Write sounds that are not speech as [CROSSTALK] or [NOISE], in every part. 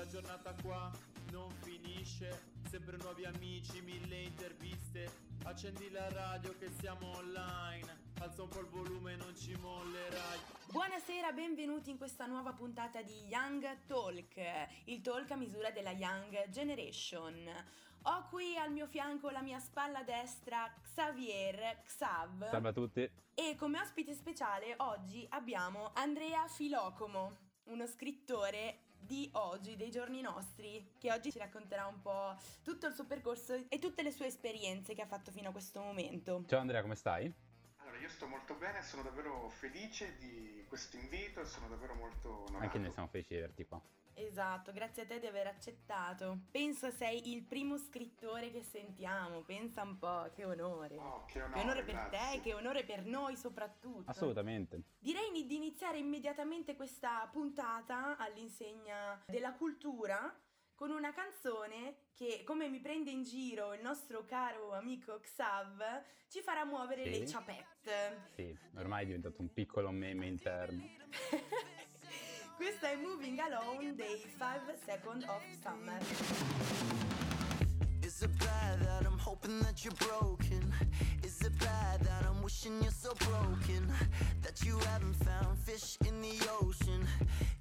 La giornata qua non finisce. Sempre nuovi amici, mille interviste. Accendi la radio che siamo online. Alza un po' il volume, non ci mollerai. Buonasera, benvenuti in questa nuova puntata di Young Talk, il talk a misura della Young Generation. Ho qui al mio fianco la mia spalla destra Xavier Xav Salve a tutti. e come ospite speciale oggi abbiamo Andrea Filocomo, uno scrittore di oggi, dei giorni nostri, che oggi ci racconterà un po' tutto il suo percorso e tutte le sue esperienze che ha fatto fino a questo momento. Ciao Andrea, come stai? Allora, io sto molto bene, sono davvero felice di questo invito e sono davvero molto onorato. Anche noi siamo felici di averti qua. Esatto, grazie a te di aver accettato. Penso sei il primo scrittore che sentiamo, pensa un po', che onore. Oh, che onore, Che onore per grazie. te e che onore per noi soprattutto. Assolutamente. Direi di iniziare immediatamente questa puntata all'insegna della cultura con una canzone che, come mi prende in giro il nostro caro amico Xav, ci farà muovere Sì. le ciapette. Sì, ormai è diventato un piccolo meme interno. [LAUGHS] Questa è Moving Alone dei 5 Second of Summer. Is it bad that I'm hoping that you're broken? Is it bad that I'm wishing you're so broken? That you haven't found fish in the ocean?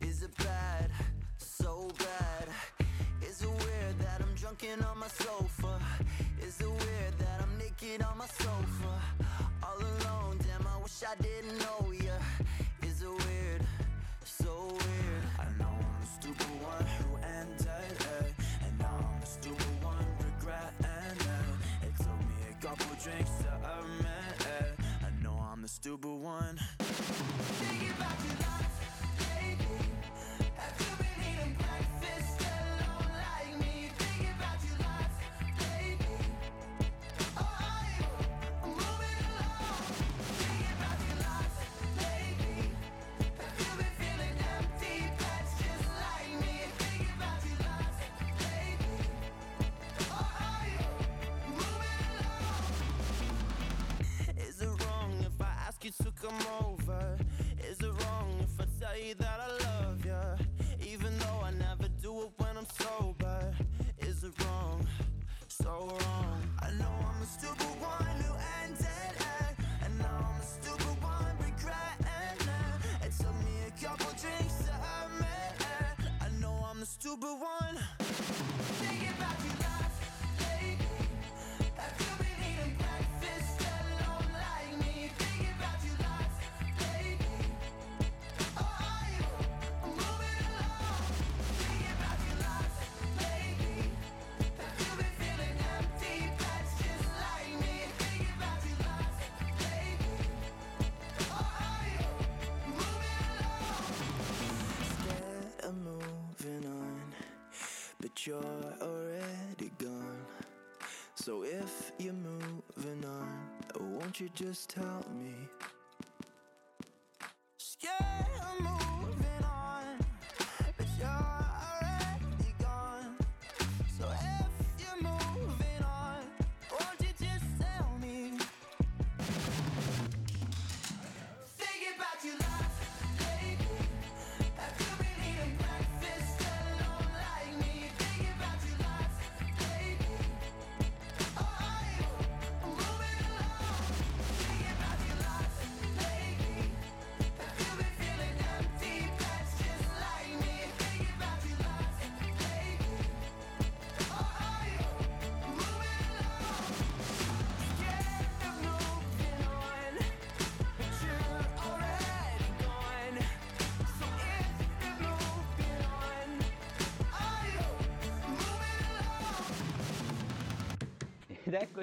Is it bad, so bad? Is it weird that I'm drunken on my sofa? Is it weird that I'm naked on my sofa? All alone, damn, I wish I didn't know stupid one. If you're moving on, won't you just tell me?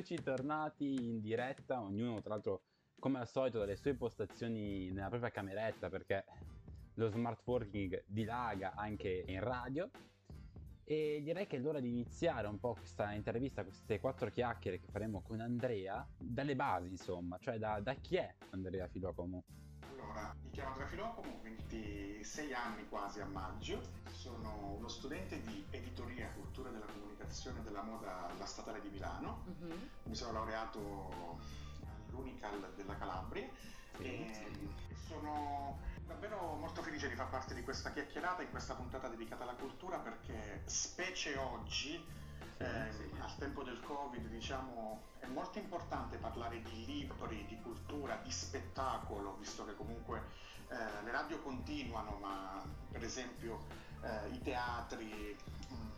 Eccoci tornati in diretta, ognuno tra l'altro come al solito dalle sue postazioni nella propria cameretta perché lo smart working dilaga anche in radio. E direi che è l'ora di iniziare un po' questa intervista, queste quattro chiacchiere che faremo con Andrea, dalle basi insomma, cioè da, da chi è Andrea Filocomo? Allora, mi chiamo Andrea Filocomo, 26 anni quasi a maggio, sono uno studente di editoria, cultura della comunicazione e della moda alla Statale di Milano, Mhm. mi sono laureato all'Unical della Calabria. E sono davvero molto felice di far parte di questa chiacchierata in questa puntata dedicata alla cultura perché specie oggi ehm, al tempo del covid diciamo è molto importante parlare di libri, di cultura, di spettacolo visto che comunque eh, le radio continuano ma per esempio eh, i teatri mm,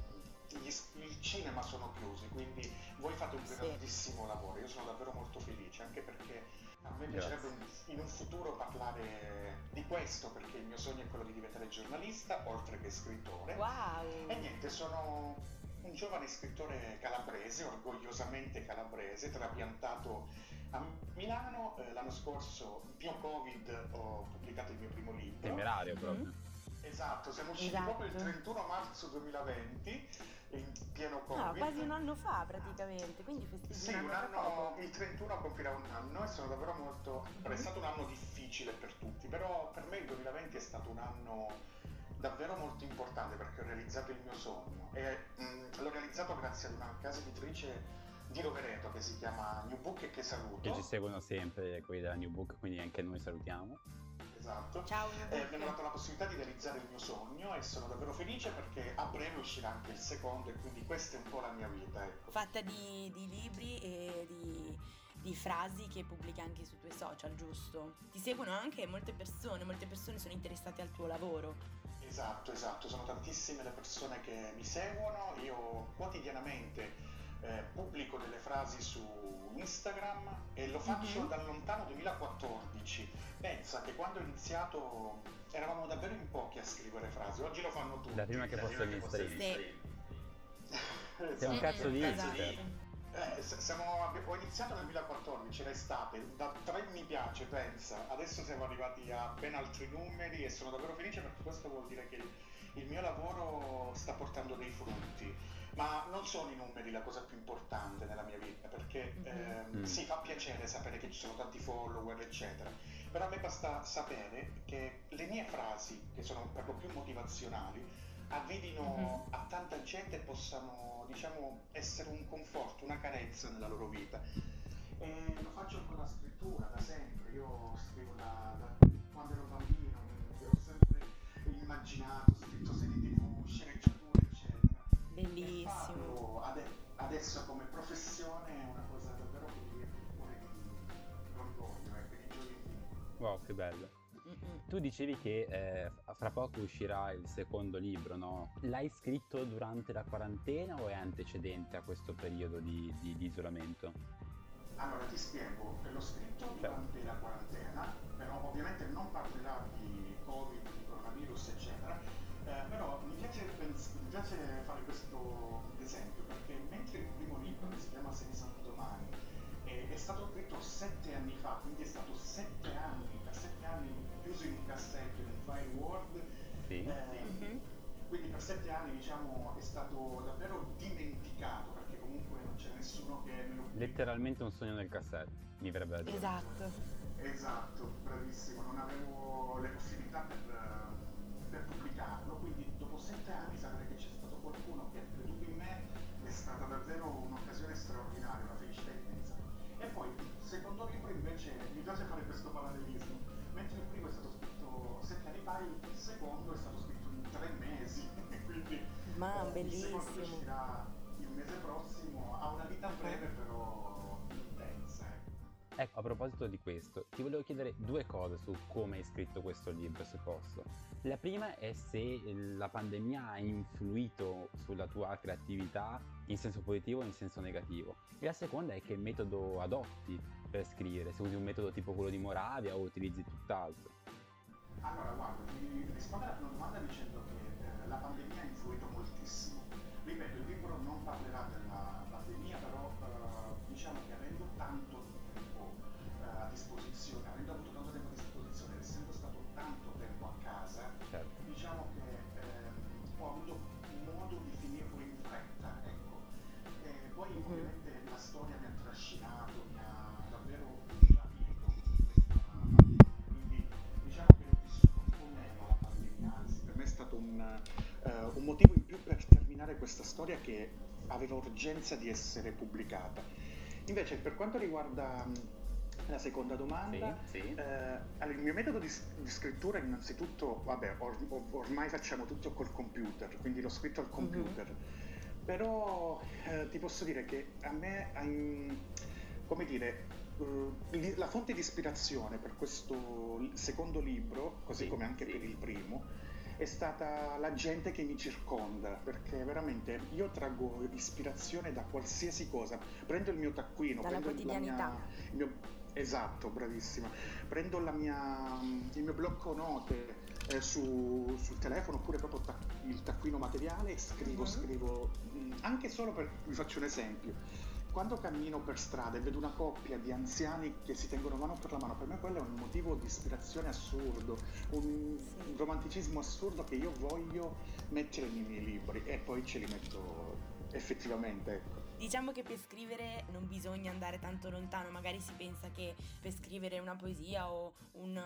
gli il cinema sono chiusi quindi voi fate un Sì. grandissimo lavoro io sono davvero molto felice anche perché a me piacerebbe in- in un futuro parlare di questo perché il mio sogno è quello di diventare giornalista oltre che scrittore Wow. e niente, sono un giovane scrittore calabrese, orgogliosamente calabrese, trapiantato a Milano. Eh, l'anno scorso, in pieno Covid, ho pubblicato il mio primo libro. Temerario Mhm. proprio. Esatto, siamo usciti Esatto. proprio il 31 marzo 2020, in pieno Covid. No, quasi un anno fa praticamente, quindi festeggi Sì, un anno il 31 compirà un anno e sono davvero molto... È stato un anno difficile per tutti, però per me il 2020 è stato un anno davvero molto importante perché ho realizzato il mio sogno e mm, l'ho realizzato grazie ad una casa editrice di Rovereto che si chiama New Book e che saluto. Che ci seguono sempre quelli della New Book, quindi anche noi salutiamo. Esatto. Ciao. E mi hanno dato la possibilità di realizzare il mio sogno e sono davvero felice perché a breve uscirà anche il secondo e quindi questa è un po' la mia vita. Ecco. Fatta di, di libri e di, di frasi che pubblichi anche sui tuoi social, giusto? Ti seguono anche molte persone, molte persone sono interessate al tuo lavoro. Esatto, esatto, sono tantissime le persone che mi seguono, io quotidianamente eh, pubblico delle frasi su Instagram e lo faccio Mhm. dal lontano 2014. Pensa che quando ho iniziato eravamo davvero in pochi a scrivere frasi, oggi lo fanno tutti. Da prima che il mainstream. Sì. Sei un Esatto. cazzo di esatto. Eh, siamo- ho iniziato nel 2014, era estate, da 3 mi piace, pensa. Adesso siamo arrivati a ben altri numeri e sono davvero felice perché questo vuol dire che il, il mio lavoro sta portando dei frutti. Ma non sono i numeri la cosa più importante nella mia vita, perché Mhm. ehm, Mm. sì, fa piacere sapere che ci sono tanti follower, eccetera. Però a me basta sapere che le mie frasi, che sono per lo più motivazionali, arrivino a tanta gente e possano, diciamo, essere un conforto, una carezza nella loro vita. E lo faccio con la scrittura da sempre, io scrivo da, da quando ero bambino, mi ho sempre immaginato, scritto serie tv, sceneggiature, eccetera. Bellissimo. ade- adesso come professione è una cosa davvero che mi riempie il cuore di orgoglio, ecco, di gioia. Wow, che bello. Tu dicevi che eh, fra poco uscirà il secondo libro, no? L'hai scritto durante la quarantena o è antecedente a questo periodo di, di- di isolamento? Allora ti spiego, l'ho scritto durante la quarantena, però ovviamente non parlerà di Covid, di coronavirus, eccetera, eh, però mi piace, mi piace Letteralmente un sogno nel cassetto, mi verrebbe da dire. Esatto. Esatto, bravissimo, non avevo le possibilità per, a proposito di questo, ti volevo chiedere due cose su come hai scritto questo libro, se posso. La prima è se la pandemia ha influito sulla tua creatività in senso positivo o in senso negativo. E la seconda è che metodo adotti per scrivere, se usi un metodo tipo quello di Moravia o utilizzi tutt'altro. Allora, guarda, ti rispondo alla prima domanda dicendo che eh, la pandemia ha influito moltissimo. Ripeto, il libro non parlerà della terminare questa storia che aveva urgenza di essere pubblicata. Invece per quanto riguarda mh, la seconda domanda, Sì, sì. eh, allora, il mio metodo di, di scrittura innanzitutto, vabbè, or- or- ormai facciamo tutto col computer, quindi l'ho scritto al computer, però eh, ti posso dire che a me, ehm, come dire, eh, la fonte di ispirazione per questo secondo libro, così Sì, come anche sì. per il primo, è stata la gente che mi circonda, perché veramente io traggo ispirazione da qualsiasi cosa. Prendo il mio taccuino, Dalla prendo la mia- quotidianità. il mio- esatto, bravissima. Prendo la mia, il mio blocco note eh, su- sul telefono oppure proprio ta- il taccuino materiale e scrivo, Mhm. scrivo, mh, anche solo per, vi faccio un esempio. Quando cammino per strada e vedo una coppia di anziani che si tengono mano per la mano, per me quello è un motivo di ispirazione assurdo, un Sì. romanticismo assurdo che io voglio mettere nei miei libri e poi ce li metto effettivamente. Diciamo che per scrivere non bisogna andare tanto lontano, magari si pensa che per scrivere una poesia o un-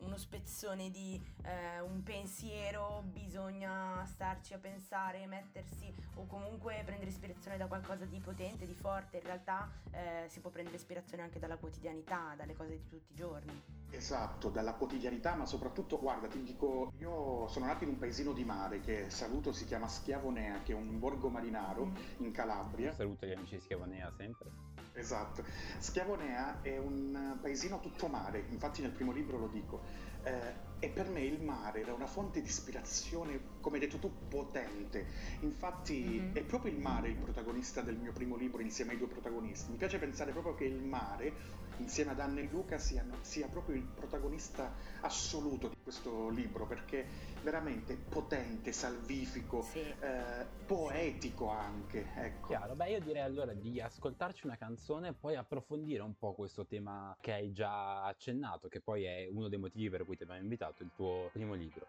uno spezzone di eh, un pensiero bisogna starci a pensare, mettersi o comunque prendere ispirazione da qualcosa di potente, di forte. In realtà eh, si può prendere ispirazione anche dalla quotidianità, dalle cose di tutti i giorni. Esatto, dalla quotidianità, ma soprattutto, guarda, ti dico, io sono nato in un paesino di mare che saluto si chiama Schiavonea, che è un borgo marinaro in Calabria. Saluto gli amici di Schiavonea sempre. Esatto. Schiavonea è un paesino tutto mare, infatti nel primo libro lo dico. Eh, e per me il mare era una fonte di ispirazione, come hai detto tu, potente. Infatti Mhm. è proprio il mare il protagonista del mio primo libro insieme ai due protagonisti. Mi piace pensare proprio che il mare, insieme ad Anna e Luca, siano- sia proprio il protagonista assoluto di questo libro, perché veramente potente, salvifico, Sì. eh, poetico anche. Ecco. Chiaro, beh io direi allora di ascoltarci una canzone e poi approfondire un po' questo tema che hai già accennato, che poi è uno dei motivi per cui ti abbiamo invitato, il tuo primo libro.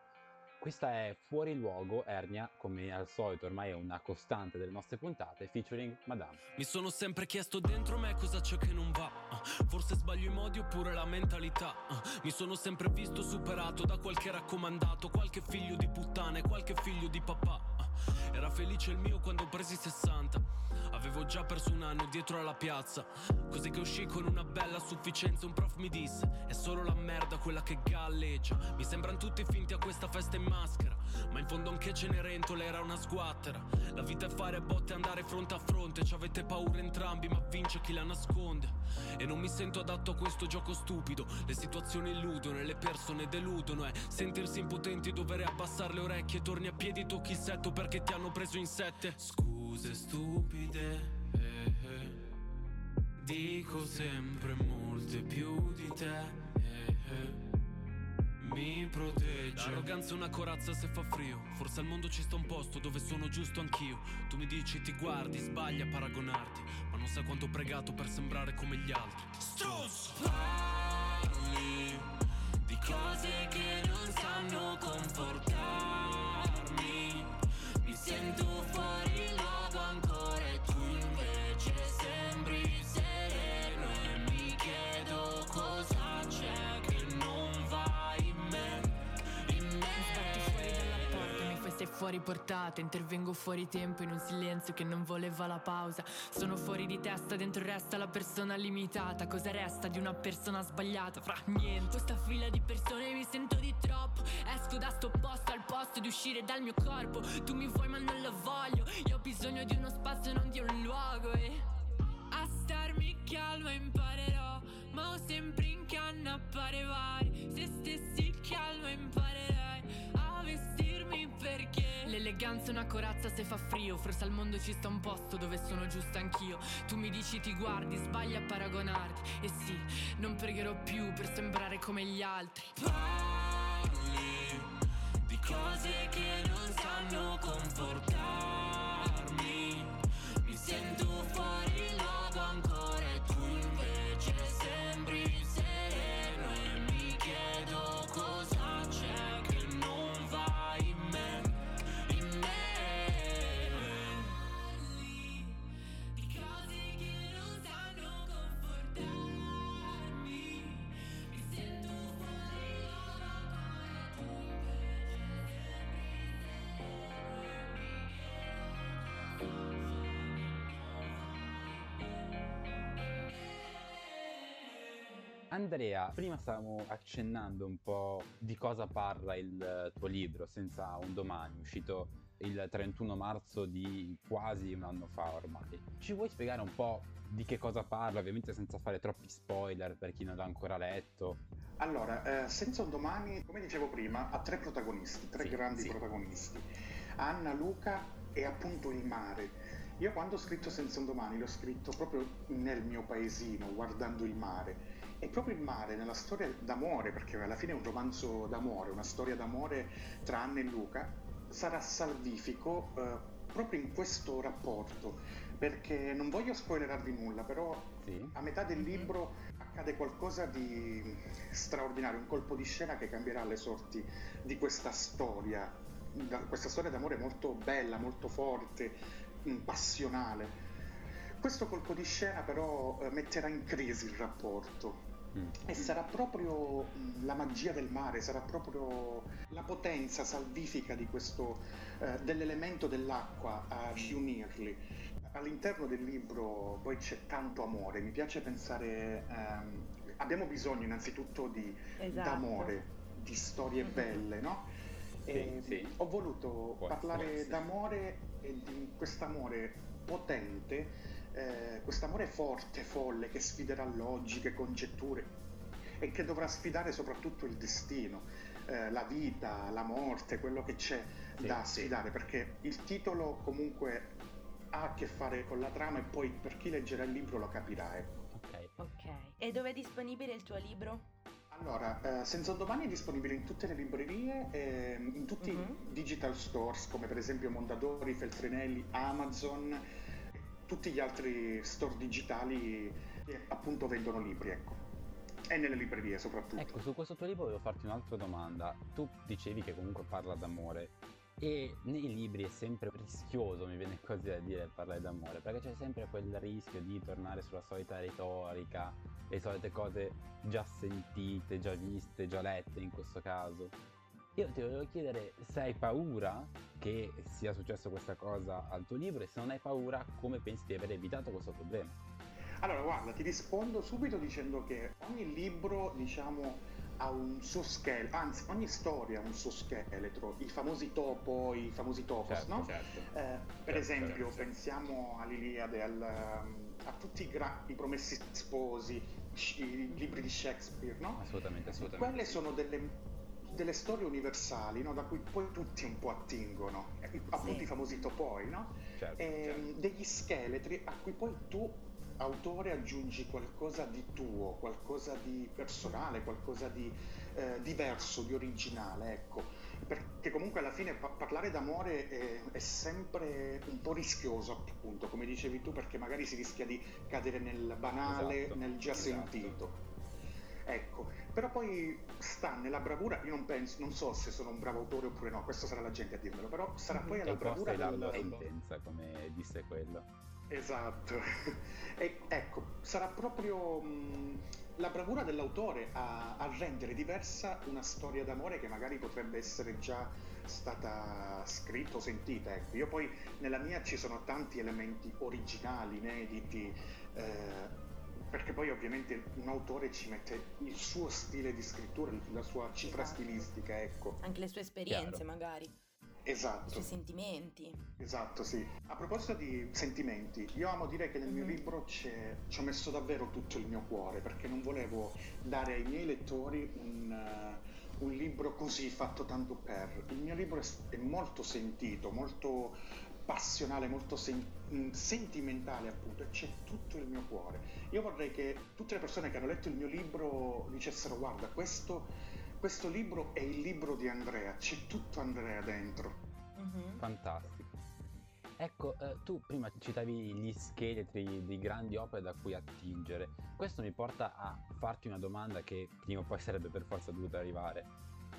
Questa è Fuori luogo, Ernia, come al solito ormai è una costante delle nostre puntate, featuring Madame. Mi sono sempre chiesto dentro me cosa c'è che non va. Forse sbaglio i modi oppure la mentalità. Mi sono sempre visto superato da qualche raccomandato, qualche figlio di puttana e qualche figlio di papà. Era felice il mio quando presi 60. Avevo già perso un anno dietro alla piazza. Così che uscì con una bella sufficienza. Un prof mi disse: È solo la merda quella che galleggia. Mi sembrano tutti finti a questa festa in maschera. Ma in fondo anche Cenerentola era una sguattera. La vita è fare botte andare fronte a fronte. Ci avete paura entrambi, ma vince chi la nasconde. E non mi sento adatto a questo gioco stupido. Le situazioni illudono e le persone deludono. E sentirsi impotenti, dover abbassare le orecchie. Torni a piedi, tocchi il setto perché ti hanno preso in sette. Scuse stupide. eh, eh. Dico sempre molte più di te. eh, eh. Mi protegge. L'arroganza è una corazza se fa frio. Forse al mondo ci sta un posto dove sono giusto anch'io. Tu mi dici ti guardi, sbagli a paragonarti. Ma non sai quanto ho pregato per sembrare come gli altri. Stronzo! Parli di cose che non sanno confortarmi. Mi sento stai fuori portata Intervengo fuori tempo in un silenzio che non voleva la pausa. Sono fuori di testa, dentro resta la persona limitata. Cosa resta di una persona sbagliata? Fra niente. Questa fila di persone mi sento di troppo. Esco da sto posto al posto di uscire dal mio corpo. Tu mi vuoi ma non lo voglio. Io ho bisogno di uno spazio non di un luogo e a starmi calma imparerò Ma ho sempre in canna a pare vari Se stessi A vestirmi perché? L'eleganza è una corazza se fa frio. Forse al mondo ci sta un posto dove sono giusta anch'io. Tu mi dici ti guardi, sbagli a paragonarti. E sì, non pregherò più per sembrare come gli altri. Parli di cose che non sanno confortarmi. Mi sento fuori Andrea, prima stavamo accennando un po' di cosa parla il tuo libro, senza un domani, uscito il 31 marzo di quasi un anno fa ormai. Ci vuoi spiegare un po' di che cosa parla, ovviamente senza fare troppi spoiler per chi non l'ha ancora letto? Allora, eh, Senza un domani, come dicevo prima, ha tre protagonisti, tre Sì, grandi sì. protagonisti. Anna, Luca e appunto il mare. Io quando ho scritto Senza un domani l'ho scritto proprio nel mio paesino, guardando il mare. E proprio il mare, nella storia d'amore, perché alla fine è un romanzo d'amore, una storia d'amore tra Anna e Luca, sarà salvifico eh, proprio in questo rapporto. Perché non voglio spoilerarvi nulla, però Sì. a metà del libro accade qualcosa di straordinario, un colpo di scena che cambierà le sorti di questa storia, da- questa storia d'amore molto bella, molto forte, mm, passionale. Questo colpo di scena però eh, metterà in crisi il rapporto Mm. e sarà proprio la magia del mare, sarà proprio la potenza salvifica di questo, eh, dell'elemento dell'acqua a riunirli. All'interno del libro poi c'è tanto amore, mi piace pensare, ehm, abbiamo bisogno innanzitutto di, Esatto. d'amore, di storie Mhm. belle, no? E Sì, sì. Ho voluto Può parlare sì. d'amore e di quest'amore potente, eh, quest'amore forte, folle, che sfiderà logiche, congetture e che dovrà sfidare soprattutto il destino, eh, la vita, la morte, quello che c'è Sì, da sì. sfidare, perché il titolo comunque ha a che fare con la trama e poi per chi leggerà il libro lo capirà. Ecco. Ok. Ok. E dove è disponibile il tuo libro? Allora, eh, Senza un domani è disponibile in tutte le librerie, ehm, in tutti i digital stores come per esempio Mondadori, Feltrinelli, Amazon, tutti gli altri store digitali che appunto vendono libri, ecco. E nelle librerie soprattutto. Ecco, su questo tuo libro volevo farti un'altra domanda. Tu dicevi che comunque parla d'amore e nei libri è sempre rischioso, mi viene così a dire, parlare d'amore, perché c'è sempre quel rischio di tornare sulla solita retorica, le solite cose già sentite, già viste, già lette in questo caso. Io ti volevo chiedere se hai paura che sia successo questa cosa al tuo libro e se non hai paura come pensi di aver evitato questo problema. Allora, guarda, ti rispondo subito dicendo che ogni libro, diciamo, ha un suo scheletro, anzi, ogni storia ha un suo scheletro, i famosi topo, i famosi topos, no? certo. Eh, per Certo, esempio, certo, sì. pensiamo all'Iliade, al, um, a tutti i, gra- i promessi sposi, i libri di Shakespeare, no? Assolutamente, assolutamente. Quelle sono delle, delle storie universali, no? Da cui poi tutti un po' attingono, eh, appunto Sì. i famosi topoi, no? Certo, Ehm, certo. degli scheletri a cui poi tu autore aggiungi qualcosa di tuo, qualcosa di personale, qualcosa di eh, diverso, di originale, ecco. Perché comunque alla fine pa- parlare d'amore è, è sempre un po' rischioso, appunto, come dicevi tu, perché magari si rischia di cadere nel banale, Esatto, nel già esatto. sentito. Ecco, però poi sta nella bravura, io non penso, non so se sono un bravo autore oppure no, questo sarà la gente a dirmelo, però sarà poi alla bravura e largo del, sentenza, come disse quello. Esatto. [LAUGHS] E, ecco, sarà proprio mh, la bravura dell'autore a, a rendere diversa una storia d'amore che magari potrebbe essere già stata scritta o sentita. Ecco. Io poi nella mia ci sono tanti elementi originali, inediti, eh, perché poi ovviamente un autore ci mette il suo stile di scrittura, la sua cifra Esatto. stilistica, ecco. Anche le sue esperienze, Chiaro. magari, i Esatto. suoi sentimenti. Esatto, sì. A proposito di sentimenti, io amo dire che nel mio Mhm. libro c'è- ci ho messo davvero tutto il mio cuore, perché non volevo dare ai miei lettori un, eh, un libro così fatto tanto per. Il mio libro è, è molto sentito, molto passionale, molto sen- mm, sentimentale appunto, e c'è tutto il mio cuore. Io vorrei che tutte le persone che hanno letto il mio libro dicessero guarda, questo, questo libro è il libro di Andrea, c'è tutto Andrea dentro. Mhm. Fantastico. Ecco, eh, tu prima citavi gli scheletri di grandi opere da cui attingere. Questo mi porta a farti una domanda che prima o poi sarebbe per forza dovuta arrivare.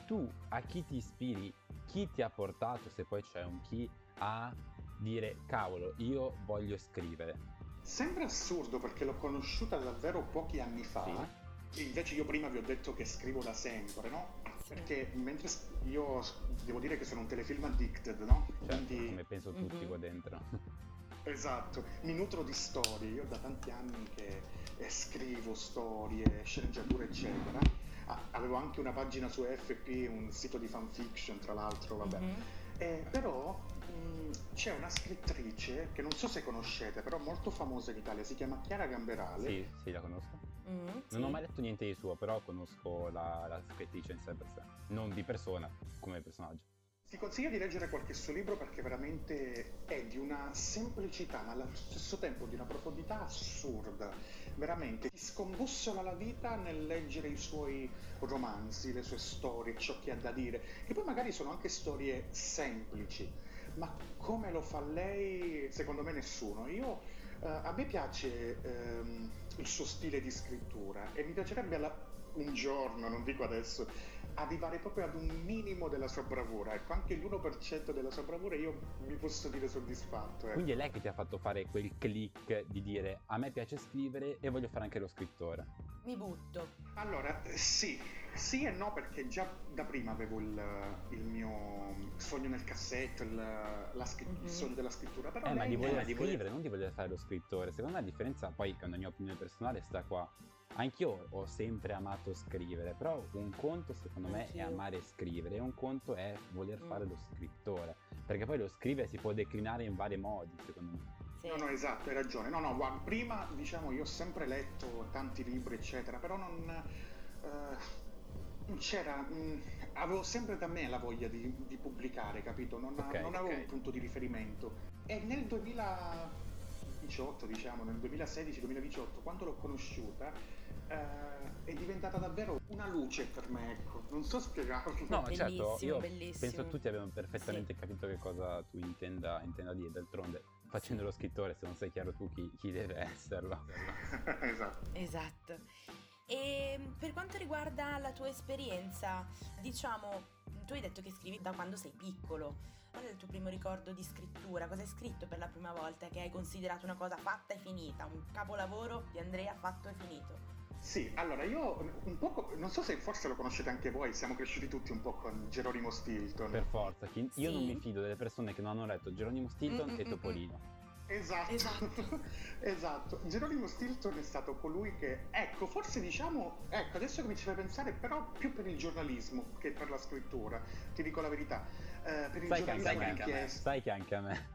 Tu a chi ti ispiri? Chi ti ha portato, se poi c'è un chi, a dire cavolo, io voglio scrivere? Sembra assurdo perché l'ho conosciuta davvero pochi anni fa. Invece io prima vi ho detto che scrivo da sempre, no? Perché mentre io devo dire che sono un telefilm addicted, no? Certo, Quindi come penso tutti Mhm. qua dentro. [LAUGHS] esatto, mi nutro di storie. Io da tanti anni che eh, scrivo storie, sceneggiature, eccetera. Ah, avevo anche una pagina su FP, un sito di fanfiction, tra l'altro, vabbè. Mhm. Eh, però c'è una scrittrice che non so se conoscete, però molto famosa in Italia, si chiama Chiara Gamberale. Sì, sì, la conosco. Mm, Non sì. ho mai letto niente di suo, però conosco la, la scrittrice in sé per sé. Non di persona, come personaggio. Ti consiglio di leggere qualche suo libro perché veramente è di una semplicità, ma allo stesso tempo di una profondità assurda. Veramente ti scombussola la vita nel leggere i suoi romanzi, le sue storie, ciò che ha da dire, che poi magari sono anche storie semplici, ma come lo fa lei, secondo me nessuno. Io, eh, a me piace ehm, il suo stile di scrittura e mi piacerebbe alla- un giorno, non dico adesso, arrivare proprio ad un minimo della sua bravura. Ecco, anche l'1% della sua bravura io mi posso dire soddisfatto. ecco. Quindi è lei che ti ha fatto fare quel click di dire a me piace scrivere e voglio fare anche lo scrittore. Mi butto. Allora, eh, sì, sì e no perché già da prima avevo il, il mio sogno nel cassetto, il, la scri- il Mhm. sogno della scrittura, però Eh, ma di voler di voler- scrivere, non di voler fare lo scrittore. Secondo me la differenza, poi che è una mia opinione personale, sta qua. Anch'io ho sempre amato scrivere, però un conto secondo me è Anch'io. amare scrivere e un conto è voler Mm. fare lo scrittore. Perché poi lo scrivere si può declinare in vari modi, secondo me. Sì. No, no, esatto, hai ragione. No, no, guarda, prima diciamo io ho sempre letto tanti libri, eccetera, però non, eh, non c'era, mh, avevo sempre da me la voglia di, di pubblicare, capito? Non, Ok, non avevo ok. un punto di riferimento. E nel 2018, diciamo, nel 2016-2018, quando l'ho conosciuta, eh, è diventata davvero una luce per me, ecco. Non so spiegarlo. No, Bellissimo, certo, io bellissimo. penso tutti abbiano perfettamente capito che cosa tu intenda, intenda dire. D'altronde, facendo lo scrittore, se non sei chiaro tu chi, chi deve esserlo. [LAUGHS] esatto. Esatto. E per quanto riguarda la tua esperienza, diciamo, tu hai detto che scrivi da quando sei piccolo. Qual è il tuo primo ricordo di scrittura? Cosa hai scritto per la prima volta che hai considerato una cosa fatta e finita? Un capolavoro di Andrea fatto e finito? Sì, allora io un po', non so se forse lo conoscete anche voi, siamo cresciuti tutti un po' con Geronimo Stilton. Per forza, io non Sì. mi fido delle persone che non hanno letto Geronimo Stilton Mm, mm, e mm, Topolino. Esatto, Esatto. [LAUGHS] esatto. Geronimo Stilton è stato colui che, ecco, forse diciamo, ecco, adesso che mi ci fai pensare, però più per il giornalismo che per la scrittura, ti dico la verità. Eh, per il Sai che, anche giornalismo a me, d'inchiesta. sai che anche a me.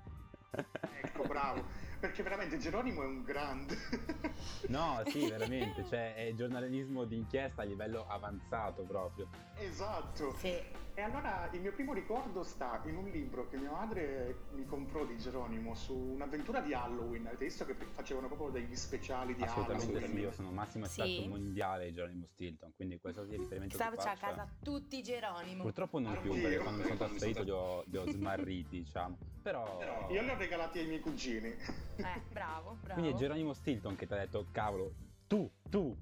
Ecco, bravo, [LAUGHS] perché veramente Geronimo è un grande. [LAUGHS] No, sì, veramente, cioè è giornalismo d'inchiesta a livello avanzato proprio. Esatto. Sì. E allora il mio primo ricordo sta in un libro che mia madre mi comprò di Geronimo su un'avventura di Halloween. Avete visto che facevano proprio degli speciali di Assolutamente Halloween? sì, io sono massimo Sì. esperto mondiale di Geronimo Stilton, quindi questo il riferimento che Stavo a casa tutti Geronimo. Purtroppo non più, Anch'io. perché quando mi sono trasferito li ho, li ho smarriti, diciamo. Però... Io li ho regalati ai miei cugini. Eh, bravo, bravo. Quindi è Geronimo Stilton che ti ha detto, cavolo, tu, tu,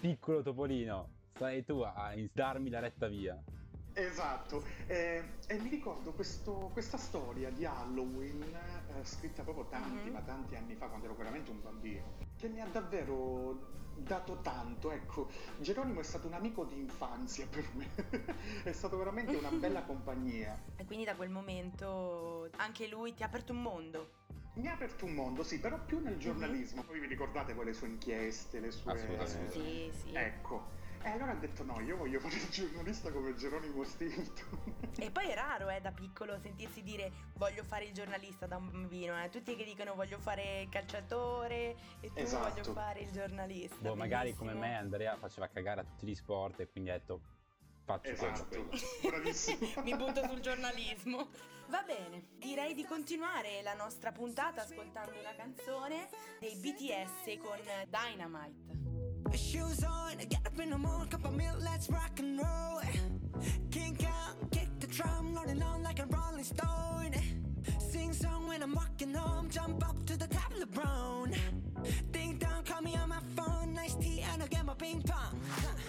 piccolo topolino, sarai tu a darmi la retta via. Esatto, Eh, e mi ricordo questo- questa storia di Halloween eh, scritta proprio tanti, Mhm. ma tanti anni fa, quando ero veramente un bambino, che mi ha davvero dato tanto. Ecco, Geronimo è stato un amico di infanzia per me, [LAUGHS] è stato veramente una bella [LAUGHS] compagnia. E quindi da quel momento anche lui ti ha aperto un mondo. Mi ha aperto un mondo, sì, però più nel giornalismo. Poi vi ricordate voi le sue inchieste, le sue... Assolutamente. Sì, sì. Ecco. E allora ha detto no, io voglio fare il giornalista come Geronimo Stilton. E poi è raro, eh, da piccolo sentirsi dire voglio fare il giornalista da un bambino, eh. Tutti che dicono voglio fare il calciatore e tu Esatto. voglio fare il giornalista. Boh, magari come me Andrea faceva cagare a tutti gli sport e quindi ha detto faccio Esatto, bravissimo. [LAUGHS] Mi butto sul giornalismo. Va bene, direi di continuare la nostra puntata ascoltando una canzone dei BTS con Dynamite. Shoes on, get up in the morning, cup of milk, let's rock and roll. Kink out, kick the drum, rolling on like a rolling stone. Sing song when I'm walking home, jump up to the top of the brown. Ding dong, call me on my phone, nice tea, and I'll get my ping pong. Huh.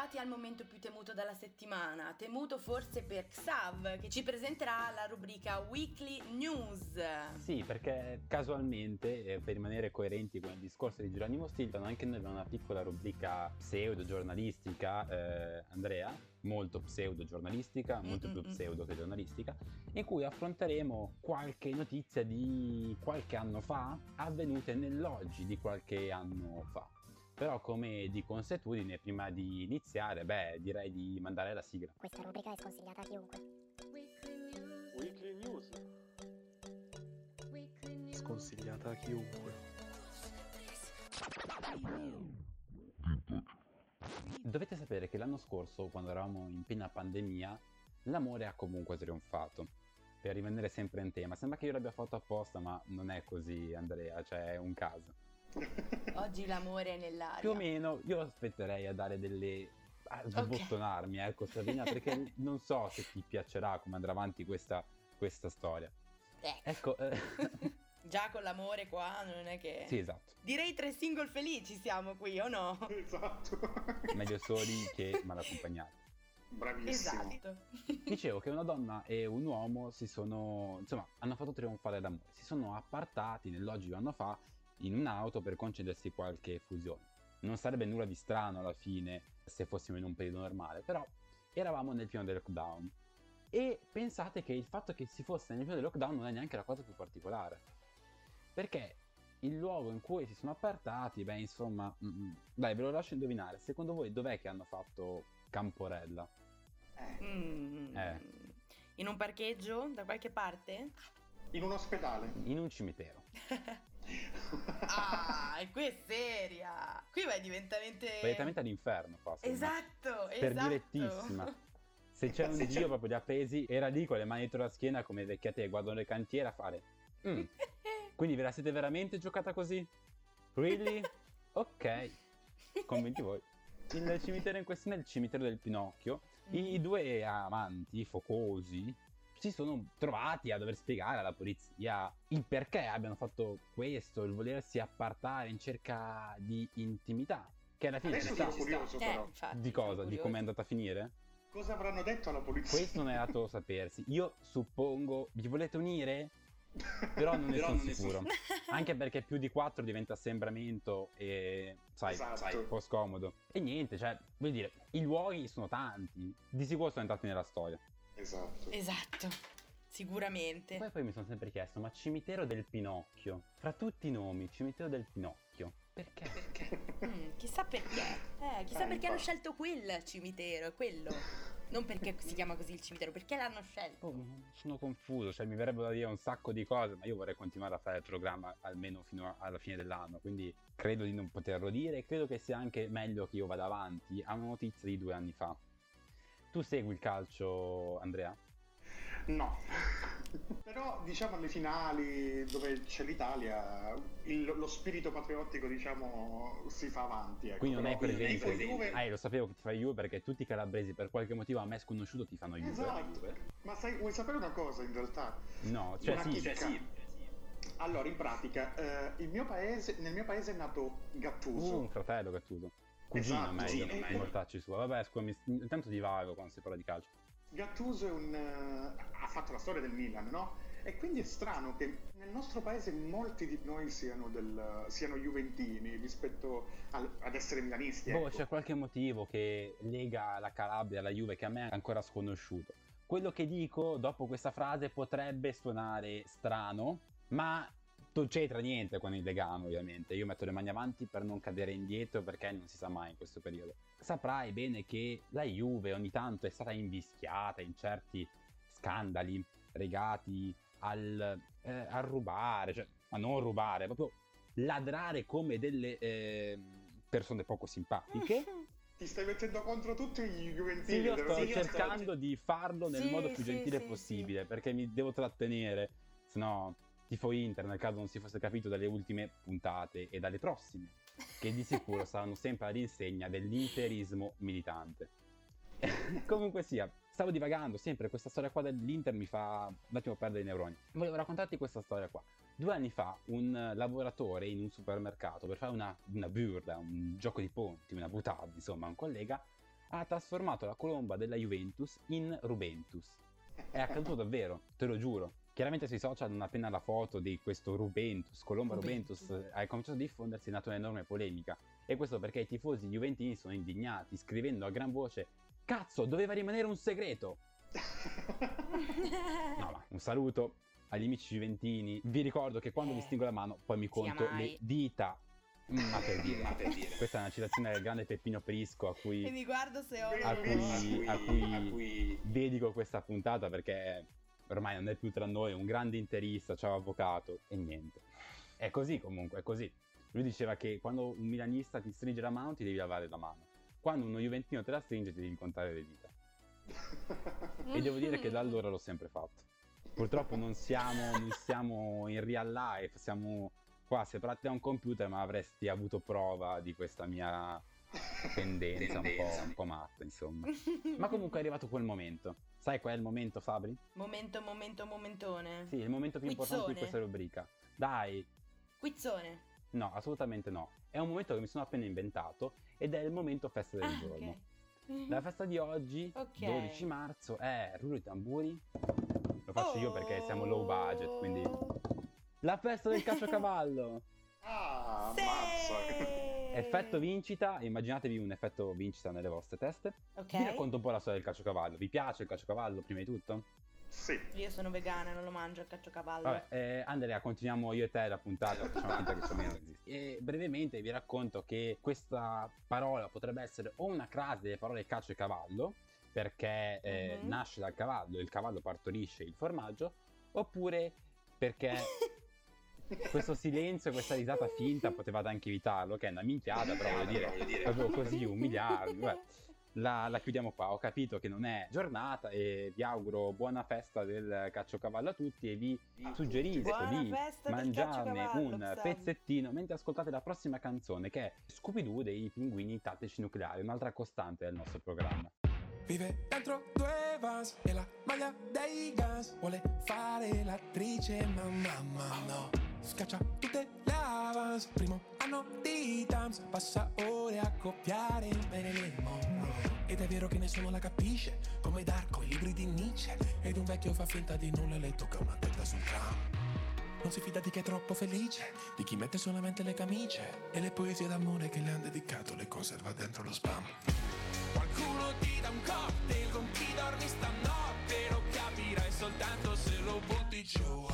Arrivati al momento più temuto della settimana, temuto forse per Xav, che ci presenterà la rubrica Weekly News. Sì, perché casualmente, eh, per rimanere coerenti con il discorso di Geronimo Stilton, anche noi abbiamo una piccola rubrica pseudo-giornalistica, eh, Andrea, molto pseudo-giornalistica, molto più Mm-mm-mm. pseudo che giornalistica, in cui affronteremo qualche notizia di qualche anno fa, avvenute nell'oggi di qualche anno fa. Però come di consuetudine, prima di iniziare, beh, direi di mandare la sigla. Questa rubrica è sconsigliata a chiunque. Weekly News. Sconsigliata a chiunque. Dovete sapere che l'anno scorso, quando eravamo in piena pandemia, l'amore ha comunque trionfato. Per rimanere sempre in tema, sembra che io l'abbia fatto apposta, ma non è così, Andrea, cioè è un caso. Oggi l'amore è nell'aria. Più o meno io aspetterei a dare delle. a sbottonarmi, ecco, Sabrina, perché [LAUGHS] non so se ti piacerà come andrà avanti questa, questa storia. Eh, Ecco, eh, [LAUGHS] già con l'amore qua non è che... sì, esatto. Direi tre single felici siamo qui, o no? Esatto. [LAUGHS] Meglio soli che mal accompagnati. Bravissimo. Esatto. Dicevo che una donna e un uomo si sono, insomma, hanno fatto trionfare l'amore. Si sono appartati nell'oggi di un anno fa in un'auto per concedersi qualche fusione. Non sarebbe nulla di strano alla fine se fossimo in un periodo normale, però eravamo nel pieno del lockdown. E pensate che il fatto che si fosse nel pieno del lockdown non è neanche la cosa più particolare. Perché il luogo in cui si sono appartati, beh, insomma, mm, mm, dai, ve lo lascio indovinare. Secondo voi dov'è che hanno fatto Camporella? Eh, Mm. Eh. In un parcheggio? Da qualche parte? in un ospedale. In un cimitero. [LAUGHS] [LAUGHS] ah, e qui è seria. Qui vai direttamente... Direttamente all'inferno, qua. me. Esatto, per esatto. direttissima. Se c'è un Se c'è- dio proprio ha presi, era lì con le mani dietro la schiena come vecchiate che guardano le cantiere a fare. "Mm, [LAUGHS] quindi ve la siete veramente giocata così? Really? Ok, convinti voi. Il cimitero in questione è il cimitero del Pinocchio. I due amanti focosi si sono trovati a dover spiegare alla polizia il perché abbiano fatto questo, il volersi appartare in cerca di intimità. Che alla fine Adesso ci sta. sono curioso Eh, però. infatti, Di cosa? sono Di come è andata a finire? Cosa avranno detto alla polizia? Questo non è dato [LAUGHS] sapersi. Io suppongo. Vi volete unire? Però non ne Però sono non ne sicuro. [LAUGHS] Anche perché più di 4 diventa assembramento e. Sai, Esatto. sai, un po' scomodo. E niente, cioè, vuol dire, i luoghi sono tanti. Di sicuro sono entrati nella storia. Esatto. Esatto, sicuramente. Poi, poi mi sono sempre chiesto, ma cimitero del Pinocchio? Fra tutti i nomi, cimitero del Pinocchio. Perché? Mm, chissà perché. Eh, chissà Eh, perché hanno scelto quel cimitero, è quello. Non perché si chiama così il cimitero, perché l'hanno scelto. Oh, sono confuso, cioè mi verrebbe da dire un sacco di cose, ma io vorrei continuare a fare il programma almeno fino a- alla fine dell'anno, quindi credo di non poterlo dire e credo che sia anche meglio che io vada avanti a una notizia di due anni fa. Tu segui il calcio, Andrea? No. [LAUGHS] Però diciamo alle finali dove c'è l'Italia il- lo spirito patriottico diciamo si fa avanti. Ecco. Quindi non Però presente. tifo Juve- Ah, lo sapevo che ti fai Juve perché tutti i calabresi per qualche motivo a me sconosciuto ti fanno Juve. Esatto. Ma sai, vuoi sapere una cosa in realtà? No, cioè Una sì, chicca. Allora, in pratica, eh, il mio paese, nel mio paese è nato Gattuso. Uh, un fratello Gattuso. Cugino Esatto, meglio, sì, i e- mortacci sua. Vabbè, scusami, intanto divago quando si parla di calcio. Gattuso è un, eh, ha fatto la storia del Milan, no? E quindi è strano che nel nostro paese molti di noi siano, del, siano juventini rispetto al, ad essere milanisti. Boh, ecco. c'è qualche motivo che lega la Calabria alla Juve che a me è ancora sconosciuto. Quello che dico dopo questa frase potrebbe suonare strano, ma non c'entra niente con il legame, ovviamente. Io metto le mani avanti per non cadere indietro perché non si sa mai in questo periodo. Saprai bene che la Juve ogni tanto è stata invischiata in certi scandali legati al, eh, al rubare, cioè, ma non rubare, proprio ladrare come delle eh, persone poco simpatiche. [LAUGHS] Ti stai mettendo contro tutti i Sì, juventini. io te lo sto dico. cercando di farlo nel Sì, modo più sì, gentile sì, possibile perché mi devo trattenere, se no tifo Inter nel caso non si fosse capito dalle ultime puntate e dalle prossime, che di sicuro [LAUGHS] saranno sempre all'insegna dell'interismo militante. [LAUGHS] Comunque sia, stavo divagando sempre, questa storia qua dell'Inter mi fa un attimo perdere i neuroni. Volevo raccontarti questa storia qua. Due anni fa un lavoratore in un supermercato per fare una, una burla, un gioco di ponti, una butade, insomma, un collega ha trasformato la colomba della Juventus in Rubentus. È accaduto davvero, te lo giuro. Chiaramente sui social non appena la foto di questo Rubentus, colomba Rubentus. Rubentus, eh, ha cominciato a diffondersi, è nata un'enorme polemica. E questo perché i tifosi juventini sono indignati, scrivendo a gran voce Cazzo, doveva rimanere un segreto! [LAUGHS] No, ma un saluto agli amici juventini. Vi ricordo che quando Eh, vi stringo la mano, poi mi conto mai. le dita. Mm, Ma per [LAUGHS] dire, ma per dire. Questa è una citazione del grande Peppino Prisco a e cui, mi guardo se ho a cui, a cui dedico questa puntata perché ormai non è più tra noi, un grande interista, ciao avvocato e niente. È così comunque, è così. Lui diceva che quando un milanista ti stringe la mano ti devi lavare la mano. Quando uno juventino te la stringe ti devi contare le dita. E devo dire che da allora l'ho sempre fatto. Purtroppo non siamo, non siamo in real life, siamo qua separati da un computer, ma avresti avuto prova di questa mia tendenza un po', un po' matta, insomma. Ma comunque è arrivato quel momento. Sai qual è il momento, Fabri? Momento, momento, momentone. Sì, il momento più importante di Quizzone. questa rubrica. Dai, Quizzone. no, assolutamente no. È un momento che mi sono appena inventato ed è il momento festa del Ah, giorno. ok. La festa di oggi, Ok. 12 marzo, è rullo i tamburi. Lo faccio io perché siamo low budget, quindi... La festa del caciocavallo! [LAUGHS] Ah, Sì! ammazza. Effetto vincita, immaginatevi un effetto vincita nelle vostre teste. Ok. Vi racconto un po' la storia del caciocavallo. Vi piace il caciocavallo prima di tutto? Sì. Io sono vegana, non lo mangio il caciocavallo. Vabbè, eh, Andrea, continuiamo io e te la puntata, facciamo finta che ciò non esiste. E brevemente vi racconto che questa parola potrebbe essere o una crasi delle parole caccio e cavallo, perché eh, Mhm. nasce dal cavallo e il cavallo partorisce il formaggio, oppure perché [LAUGHS] questo silenzio, questa risata finta potevate anche evitarlo, che è una minchiata, però voglio dire, proprio così umiliarmi. La, la chiudiamo qua, ho capito che non è giornata e vi auguro buona festa del caciocavallo a tutti e vi suggerisco Buona di mangiarne un pezzettino mentre ascoltate la prossima canzone che è Scooby-Doo dei pinguini tattici nucleari, un'altra costante del nostro programma. Vive dentro due vans e la maglia dei Guns Vuole fare l'attrice ma mamma no Scaccia tutte le avance. Primo anno di Tams Passa ore a copiare Marilyn Monroe Ed è vero che nessuno la capisce Come Darko, i libri di Nietzsche. Ed un vecchio fa finta di nulla e le tocca una testa sul tram. Non si fida di chi è troppo felice, di chi mette solamente le camicie. E le poesie d'amore che le han dedicato le conserva dentro lo spam. Qualcuno ti dà un cocktail con chi dormi stanotte. Lo capirai soltanto se lo butti giù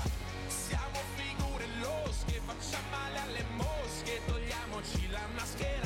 facciamo male alle mosche Togliamoci la maschera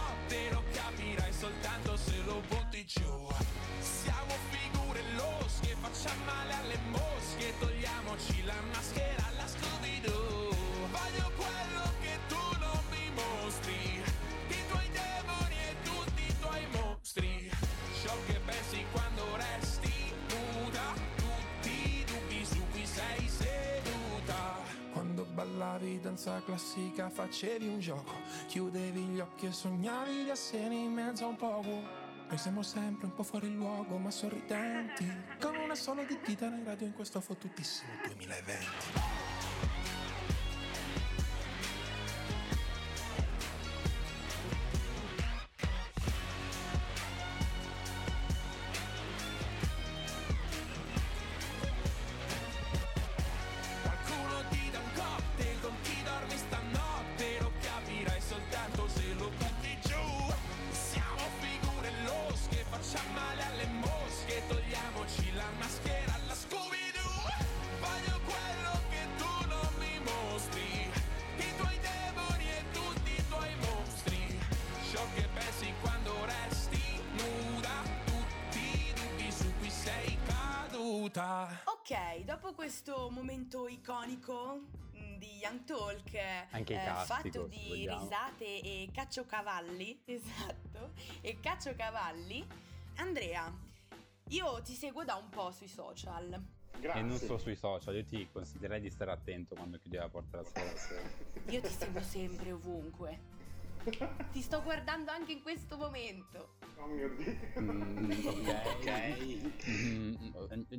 se lo giù. Siamo figure losche, facciamo male ballavi danza classica facevi un gioco Chiudevi gli occhi e sognavi di essere in mezzo a un poco. Noi siamo sempre un po' fuori luogo ma sorridenti Con una sola di dita in radio in questo fottutissimo 2020 Ok, dopo questo momento iconico mm, di Young Talk, Anche eh, castico, fatto di vogliamo. risate e caciocavalli, [LAUGHS] esatto, e caciocavalli, Andrea, io ti seguo da un po' sui social. E non solo sui social, io ti consiglierei di stare attento quando chiudi la porta la sera. Io ti seguo sempre ovunque. Ti sto guardando anche in questo momento. Oh mio dio. Mm, ok. [LAUGHS] Mm,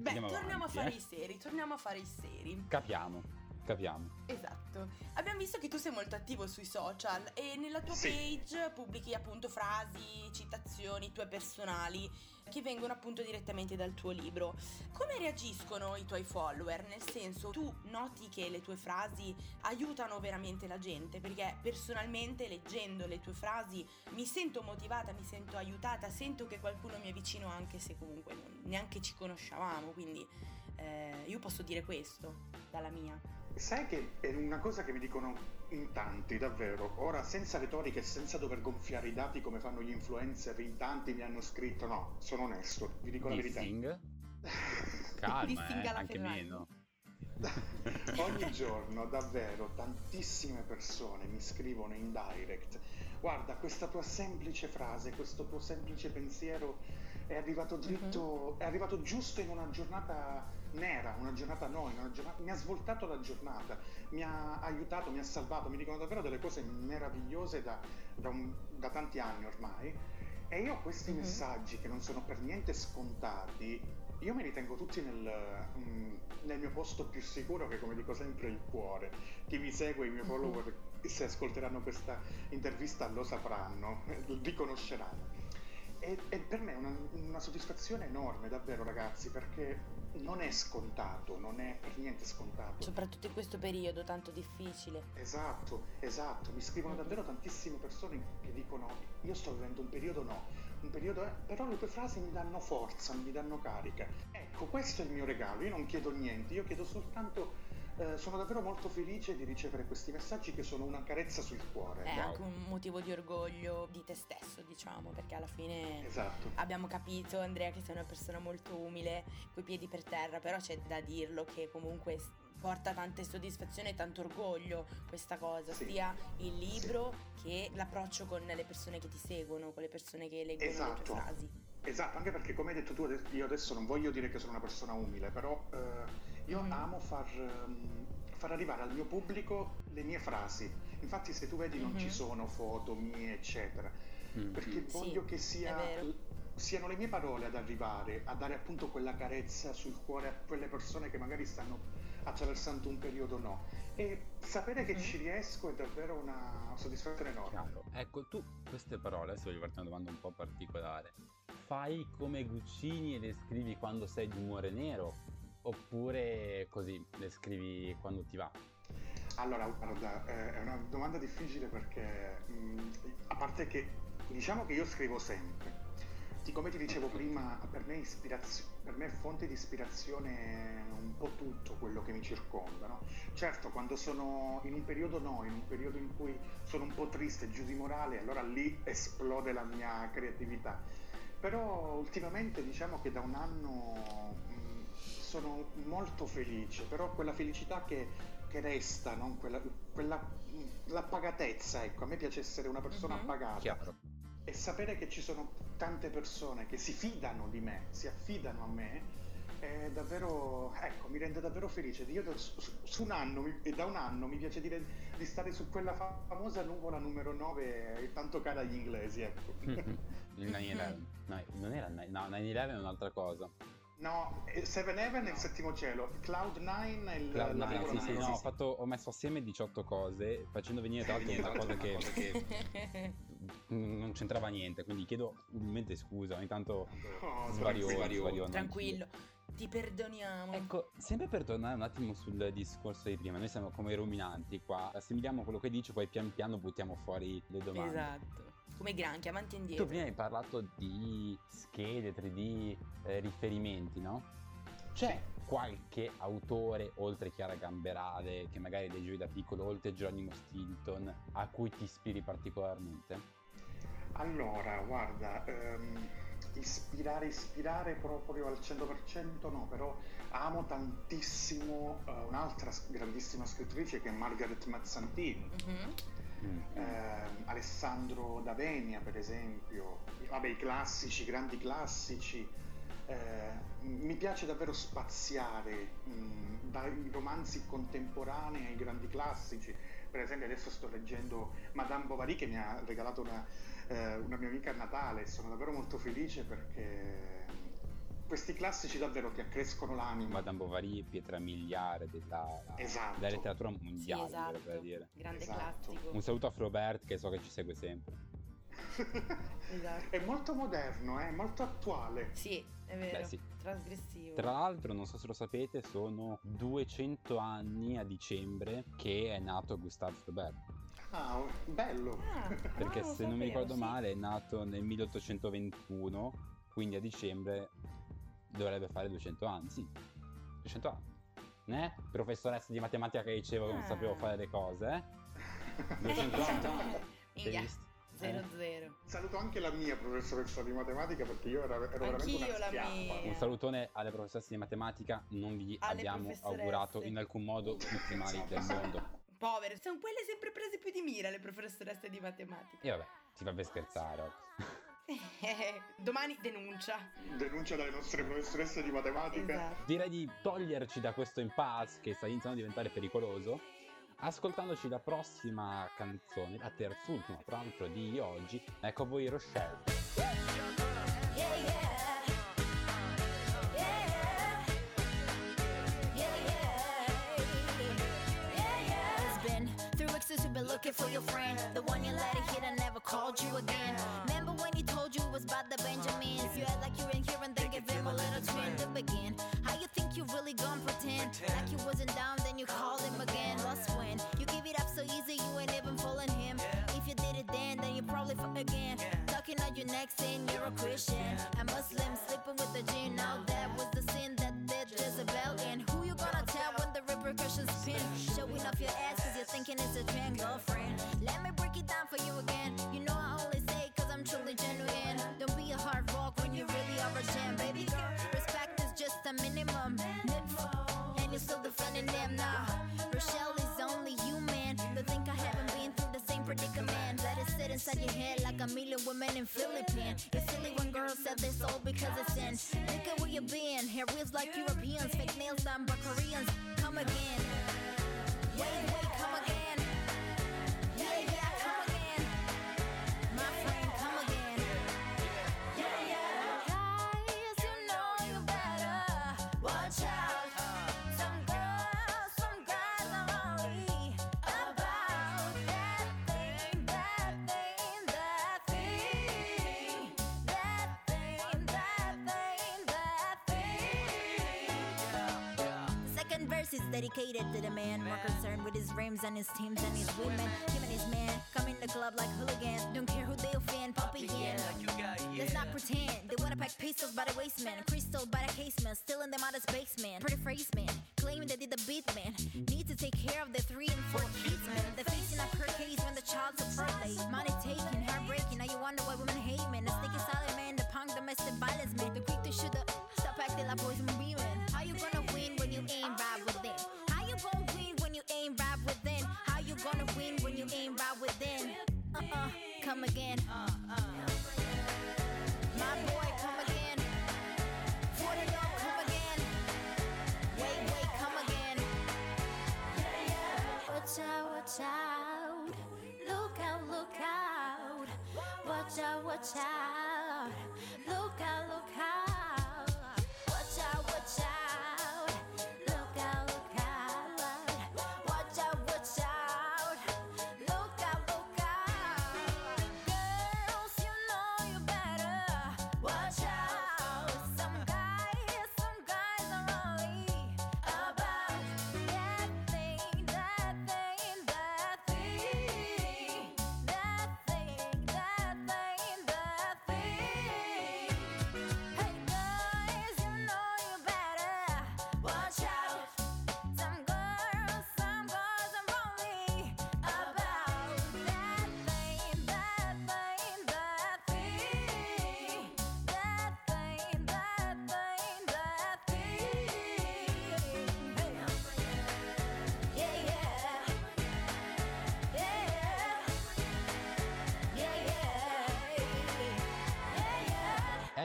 Beh, andiamo torniamo avanti, a fare eh. i seri, torniamo a fare i seri. Capiamo, capiamo. Esatto. Abbiamo visto che tu sei molto attivo sui social e nella tua Sì. page pubblichi appunto frasi, citazioni tue personali che vengono appunto direttamente dal tuo libro. Come reagiscono i tuoi follower? Nel senso, tu noti che le tue frasi aiutano veramente la gente? Perché personalmente leggendo le tue frasi mi sento motivata, mi sento aiutata, sento che qualcuno mi è vicino anche se comunque neanche ci conosciavamo, quindi eh, io posso dire questo dalla mia. Sai che è una cosa che mi dicono in tanti, davvero. Ora, senza retorica e senza dover gonfiare i dati come fanno gli influencer, in tanti mi hanno scritto, no, sono onesto, vi dico la verità. Dissing? [LAUGHS] Calma, eh, alla anche Ferrari. meno. [LAUGHS] Ogni giorno, davvero, tantissime persone mi scrivono in direct. Guarda, questa tua semplice frase, questo tuo semplice pensiero è arrivato dritto, è arrivato giusto in una giornata nera, una giornata no, in una giornata, mi ha svoltato la giornata, mi ha aiutato, mi ha salvato, mi dicono davvero delle cose meravigliose da, da un- da tanti anni ormai. E io questi Mhm. messaggi che non sono per niente scontati, io me li tengo tutti nel, mm, nel mio posto più sicuro, che come dico sempre il cuore. Chi mi segue, i miei Mhm. follower, se ascolteranno questa intervista lo sapranno, [LAUGHS] lo riconosceranno. E, e per me è una, una soddisfazione enorme, davvero ragazzi, perché non è scontato, non è per niente scontato. Soprattutto in questo periodo tanto difficile. Esatto, esatto, mi scrivono davvero tantissime persone che dicono io sto vivendo un periodo no, un periodo è, però le tue frasi mi danno forza, mi danno carica. Ecco, questo è il mio regalo, io non chiedo niente, io chiedo soltanto, eh, sono davvero molto felice di ricevere questi messaggi che sono una carezza sul cuore. È anche un motivo di orgoglio di te stesso, diciamo, perché alla fine Esatto. abbiamo capito, Andrea, che sei una persona molto umile, coi piedi per terra, però c'è da dirlo che comunque porta tante soddisfazioni e tanto orgoglio questa cosa, Sì. sia il libro che l'approccio con le persone che ti seguono, con le persone che leggono le Esatto. tue frasi. Esatto, anche perché come hai detto tu, io adesso non voglio dire che sono una persona umile, però eh, io Mhm. amo far, ehm, far arrivare al mio pubblico le mie frasi. Infatti se tu vedi non Mhm. ci sono foto mie, eccetera, Mm. perché Sì, voglio che sia, siano le mie parole ad arrivare, a dare appunto quella carezza sul cuore a quelle persone che magari stanno attraversando un periodo no. E sapere che Mhm. ci riesco è davvero una soddisfazione enorme. Ecco, tu queste parole, adesso voglio farti una domanda un po' particolare. Fai come Guccini e le scrivi quando sei di umore nero? Oppure così le scrivi quando ti va? Allora, guarda, eh, è una domanda difficile perché, mh, a parte che diciamo che io scrivo sempre, come ti dicevo prima, per me, per me è fonte di ispirazione un po' tutto quello che mi circonda. no? Certo, quando sono in un periodo no, in un periodo in cui sono un po' triste, giù di morale, allora lì esplode la mia creatività. Però ultimamente diciamo che da un anno sono molto felice, però quella felicità che, che resta, no? quella, quella, la pagatezza, ecco, a me piace essere una persona Mhm. pagata Chiaro. e sapere che ci sono tante persone che si fidano di me, si affidano a me, è davvero, ecco, mi rende davvero felice. Io da, su, su un anno, mi- e da un anno mi piace dire di stare su quella fa- famosa nuvola numero 9, tanto cara agli inglesi, ecco. [LAUGHS] Il 9-11. [LAUGHS] No, non era il 9 no, 9-11 è un'altra cosa. No, eh, Seven Heaven è il settimo cielo, Cloud Nine è il, Cloud la Nine, regola sì, sì, no, ho, fatto- ho messo assieme 18 cose, facendo venire tra l'altro una cosa che [LAUGHS] non c'entrava niente, quindi chiedo umilmente scusa, ogni tanto Oh, svario, tranquillo. svario Tranquillo, ti perdoniamo. Ecco, sempre per tornare un attimo sul discorso di prima, noi siamo come ruminanti qua, assimiliamo quello che dici, poi pian piano buttiamo fuori le domande. Esatto. Come granchi, avanti e Tu indietro. prima hai parlato di schede 3D, eh, riferimenti, no? C'è qualche autore, oltre Chiara Gamberale, che magari leggevi da piccolo, oltre Geronimo Stilton, a cui ti ispiri particolarmente? Allora, guarda, ehm, ispirare, ispirare proprio al 100% no, però amo tantissimo eh, un'altra grandissima scrittrice che è Margaret Mazzantini, Ehm, Alessandro Davenia per esempio, vabbè i classici, i grandi classici, eh, mi piace davvero spaziare mh, dai romanzi contemporanei ai grandi classici, per esempio adesso sto leggendo Madame Bovary che mi ha regalato una, eh, una mia amica a Natale, sono davvero molto felice perché questi classici davvero ti accrescono l'anima. Madame Bovary, pietra miliare della, Esatto. della letteratura Sì, mondiale, esatto. per dire. Grande Esatto. classico. Un saluto a Flaubert che so che ci segue sempre. Esatto. È molto moderno, è molto attuale. Sì, è vero. Beh, sì. Trasgressivo. Tra l'altro, non so se lo sapete, sono 200 anni a dicembre che è nato Gustave Flaubert. Ah, bello. Ah, [LAUGHS] Perché non se non mi sapevo, ricordo sì. male è nato nel 1821, quindi a dicembre dovrebbe fare 200 anni. Sì, 200 anni. Eh? Professoressa di matematica che diceva che non sapevo fare le cose, eh? [LAUGHS] 200 anni. Hai Minchia, visto? zero Eh? zero. Saluto anche la mia professoressa di matematica perché io ero, ero veramente Anch'io una la mia. Un salutone alle professoresse di matematica, non vi Alle abbiamo professoresse. augurato in alcun modo [LAUGHS] tutti i mali del mondo. Povere, sono quelle sempre prese più di mira le professoresse di matematica. E vabbè, si fa per scherzare. oh. Domani denuncia. Denuncia dalle nostre professoresse di matematica. Esatto. Direi di toglierci da questo impasse che sta iniziando a diventare pericoloso, ascoltandoci la prossima canzone, la terzultima tra l'altro di oggi. Ecco a voi Rochelle. Looking for your friend. The one you let it hit and never called you again. Remember when he told you it was about the Benjamins? You act like you ain't here and then give him a little twin to begin. How you think you really gonna pretend? Like you wasn't down, then you called him again. Lost when you give it up so easy, you ain't even fooling him. If you did it then, then you probably fuck again. Talking on your neck saying you're a Christian. A Muslim sleeping with a Jew. Now that was the sin that did Jezebel in. Who you gonna tell when the repercussions spin? Showing off your ass you're thinking it's a trend, girlfriend. Let me break it down for you again. You know I only say cause I'm truly genuine. Don't be a hard rock when you really are a gem, baby girl. Respect is just a minimum. And you're still defending them now. Rochelle is only human. Don't think I haven't been through the same predicament. Let it sit inside your head like a million women in Philippines. It's silly when girls said this all because it's sin. Look at where you've been. Hair wheels like Europeans, fake nails done by Koreans. Come again. Wait, wait, dedicated to the man more concerned with his rims and his teams and his women. Him and his man come in the club like hooligans. Don't care who they offend, pump again. Let's not pretend they wanna pack pistols by the waist, man. Crystals by the casement. Still in them out of space, man. Pretty phrase, man. Claiming they did the beat, man. Need to take care of the three and four kids, man. They're facing up her case when the child's a birthday. Money taking, heartbreaking. Now you wonder why Watch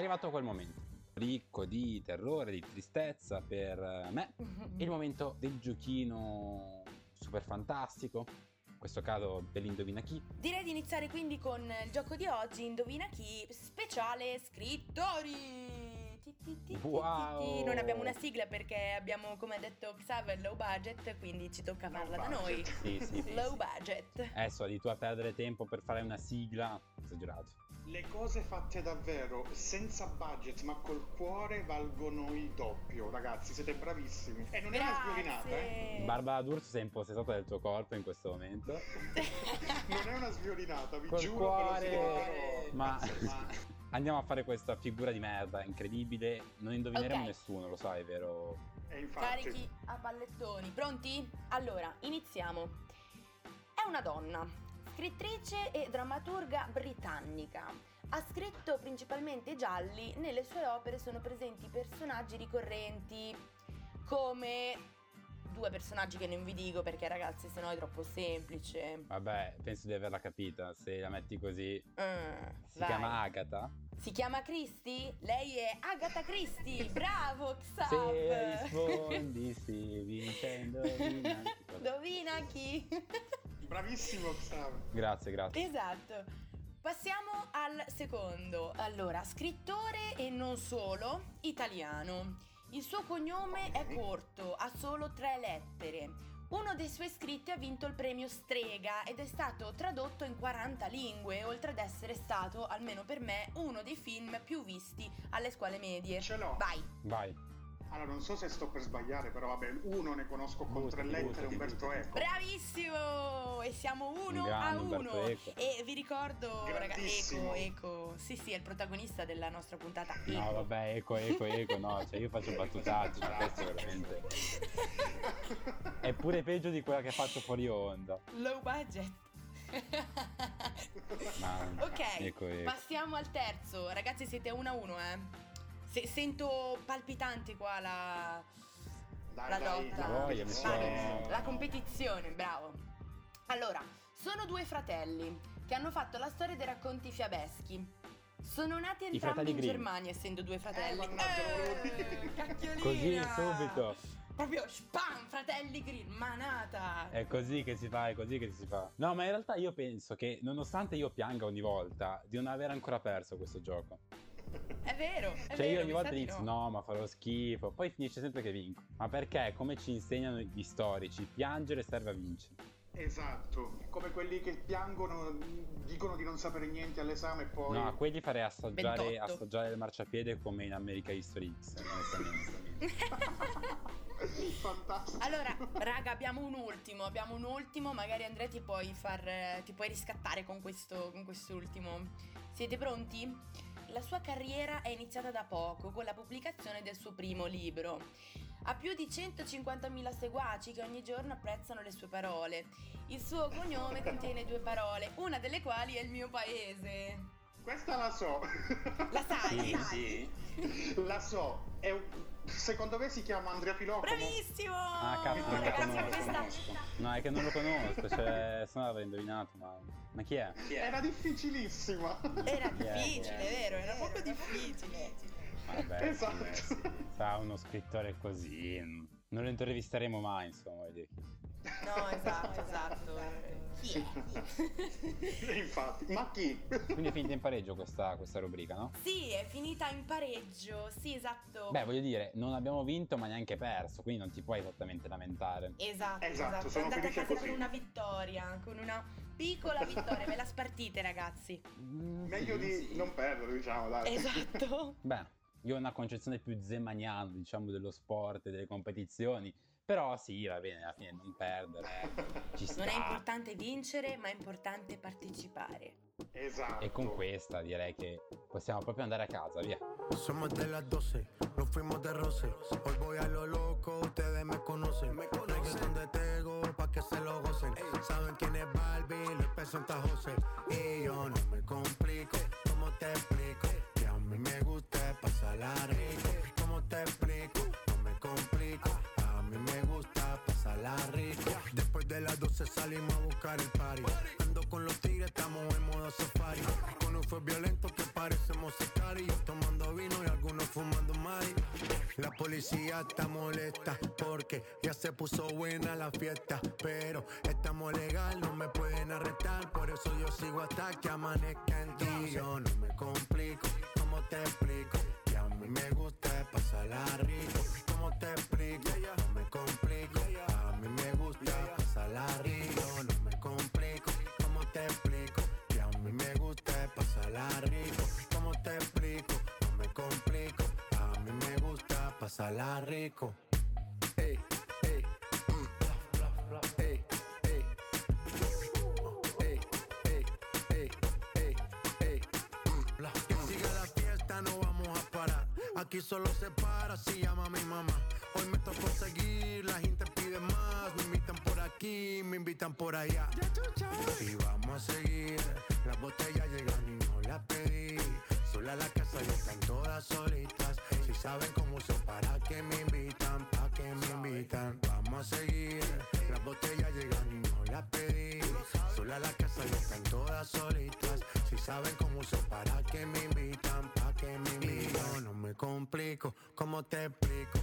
arrivato quel momento, ricco di terrore, di tristezza per eh, me, [LAUGHS] il momento del giochino super fantastico, in questo caso dell'indovina chi. Direi di iniziare quindi con il gioco di oggi, Indovina chi, speciale scrittori. Wow. Non abbiamo una sigla perché abbiamo, come ha detto Xaver, low budget, quindi ci tocca farla da noi. Sì, sì, sì. [LAUGHS] Low budget. Adesso di tu a perdere tempo per fare una sigla, esagerato. Le cose fatte davvero, senza budget ma col cuore, valgono il doppio, ragazzi, siete bravissimi. E non è una sviolinata, eh? Barbara D'Urso sei impossessata del tuo corpo in questo momento. [LAUGHS] Non è una sviolinata, vi Col giuro, cuore. davvero. Ma Ma [LAUGHS] andiamo a fare questa figura di merda incredibile. Non indovineremo Ok. nessuno, lo sai, vero? E infatti, Carichi a pallettoni. Pronti? Allora, iniziamo. È una donna, scrittrice e drammaturga britannica. Ha scritto principalmente gialli, nelle sue opere sono presenti personaggi ricorrenti come due personaggi che non vi dico perché ragazzi sennò è troppo semplice. Vabbè, penso di averla capita. Se la metti così. Mm, Si vai. chiama Agatha. Si chiama Christie? Lei è Agatha Christie. [LAUGHS] Bravo Se Xav. rispondi sì, vincendo. indovina. Indovina chi? [LAUGHS] [LAUGHS] bravissimo Xav. Grazie, grazie. Esatto. Passiamo al secondo. Allora, scrittore e non solo, italiano. Il suo cognome è corto, ha solo tre lettere. Uno dei suoi scritti ha vinto il premio Strega ed è stato tradotto in 40 lingue, oltre ad essere stato, almeno per me, uno dei film più visti alle scuole medie. Ce l'ho. Vai. Vai. Allora, non so se sto per sbagliare, però vabbè, uno ne conosco con tre lettere, Umberto. Eco. Bravissimo! E siamo uno grande a Umberto uno. Eco. E vi ricordo, ragazzi. Eco, Eco. Sì, sì, è il protagonista della nostra puntata. Eco. No, vabbè, eco, eco, eco, no, cioè io faccio battutacci, ma questo veramente... [LAUGHS] È pure peggio di quella che faccio fuori onda. Low budget. Ok, Ecco, ecco. passiamo al terzo. Ragazzi, siete uno a uno, eh. Se- sento palpitante qua la, Dai, la dai, lotta. La voglia, La competizione, bravo. Allora, sono due fratelli che hanno fatto la storia dei racconti fiabeschi. Sono nati entrambi in. Germania, essendo due fratelli. Eh, dire. cacchiolina! Così subito. Proprio spam, fratelli Grimm, manata. È così che si fa, è così che si fa. No, ma in realtà io penso che nonostante io pianga ogni volta di non aver ancora perso questo gioco. È vero, è Cioè vero. io ogni volta sa di inizio, no. no, ma farò schifo, poi finisce sempre che vinco. Ma perché? Come ci insegnano gli storici, piangere serve a vincere. Esatto, come quelli che piangono, dicono di non sapere niente all'esame e poi... No, a quelli farei assaggiare, 28. assaggiare il marciapiede come in America History X, onestamente. [LAUGHS] Fantastico. Allora, raga, abbiamo un ultimo, abbiamo un ultimo, magari Andrea ti puoi far eh, ti puoi riscattare con questo con quest'ultimo. Siete pronti? La sua carriera è iniziata da poco con la pubblicazione del suo primo libro. Ha più di 150.000 seguaci che ogni giorno apprezzano le sue parole. Il suo cognome contiene due parole, una delle quali è il mio paese. Questa la so. La sai? Sì, sì. La so. È un- Secondo me si chiama Andrea Filocomo. Bravissimo! Ah, cazzo, non lo ragazzi, conosco. questa... No, è che non lo conosco, cioè, se no l'avrei indovinato, ma... Ma chi è? Era difficilissima. Era Chi è? difficile, vero? Era proprio difficile. Vabbè, Esatto. eh, sì. Sarà uno scrittore così, non lo intervisteremo mai, insomma, dire. No, esatto, esatto. Chi è? Infatti, ma chi? Quindi è finita in pareggio questa, questa rubrica, no? Sì, è finita in pareggio. Sì, esatto. Beh, voglio dire, non abbiamo vinto ma neanche perso, quindi non ti puoi esattamente lamentare. Esatto, Esatto, esatto. sono Andate a casa così. con una vittoria, con una piccola vittoria. Ve la spartite, ragazzi. Meglio di non perdere, diciamo, dai. Esatto. [LAUGHS] Beh, io ho una concezione più zemaniana, diciamo, dello sport e delle competizioni, però sì, va bene, alla fine non perdere, ci sta. Non è importante vincere, ma è importante partecipare. Esatto. E con questa direi che possiamo proprio andare a casa, via. Somos de las 12, nos fuimos de roce. Hoy voy a lo loco, ustedes me conocen. Me conocen de Pa' que se lo gocen. Saben quién es Barbie, les presenta José. Y yo no me complico, ¿cómo te explico? Que a mí me gusta pasarla rico. ¿Cómo te explico? No me complico, a mí me gusta pasarla rico. De las 12 salimos a buscar el party. Ando con los tigres, estamos en modo safari. Con un fue violento que parecemos sicarios. Tomando vino y algunos fumando mari. La policía está molesta porque ya se puso buena la fiesta. Pero estamos legal, no me pueden arrestar. Por eso yo sigo hasta que amanezca en ti. Yo no me complico, ¿cómo te explico? Que a mí me gusta pasarla rico. ¿Cómo te explico? No me complico, a mí me gusta pasarla rico. No me complico, ¿cómo te explico? Que a mí me gusta pasarla rico. ¿Cómo te explico? No me complico, a mí me gusta pasarla rico. Que siga la fiesta, no vamos a parar. Aquí solo se para si llama mi mamá. Hoy me tocó seguir, la gente pide más. Me invitan por aquí, me invitan por allá. Y vamos a seguir. Las botellas llegan y no las pedí. Sola la casa y están todas solitas. Si saben cómo son, para que me invitan, para que me invitan. Vamos a seguir. Las botellas llegan y no las pedí. Sola la casa y están todas solitas. Si saben cómo son, para que me invitan, para que me invitan. Yo no me complico, ¿cómo te explico?